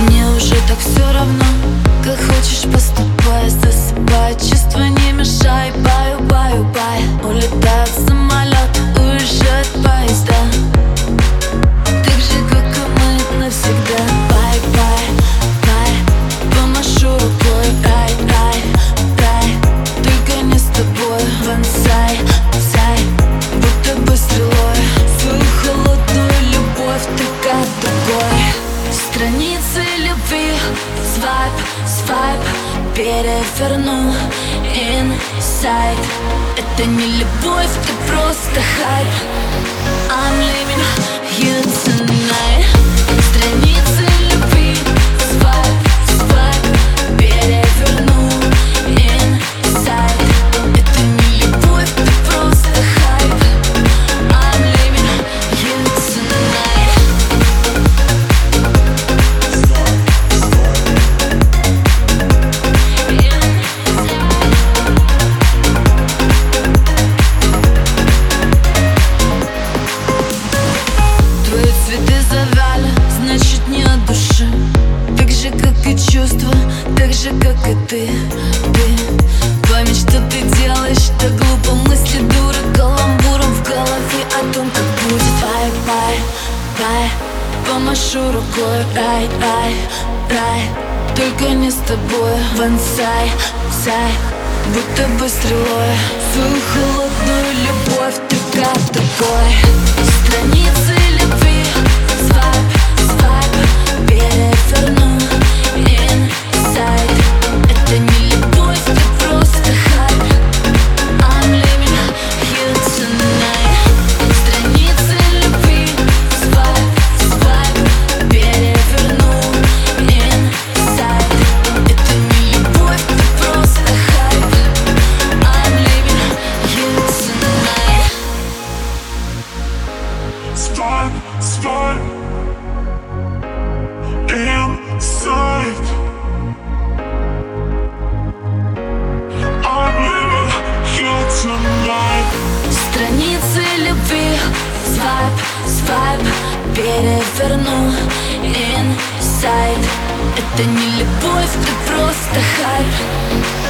Мне уже так все равно Как хочешь поступать засыпай Чувства не мешают. Свайп, свайп Переверну Inside Это не любовь, ты просто хайп. I'm leaving you tonight чувства, так же, как и ты. Ты пойми, что ты делаешь Так глупо. Мысли дура Каламбуром в голове о том, как будет. Бай, бай, бай Помашу рукой, рай, рай, рай Только не с тобой, вансай, сай Будто бы стрелой. Свою холодную любовь ты как такой. Страницы Страницы любви Свайп, свайп Переверну Inside Это не любовь, ты просто хайп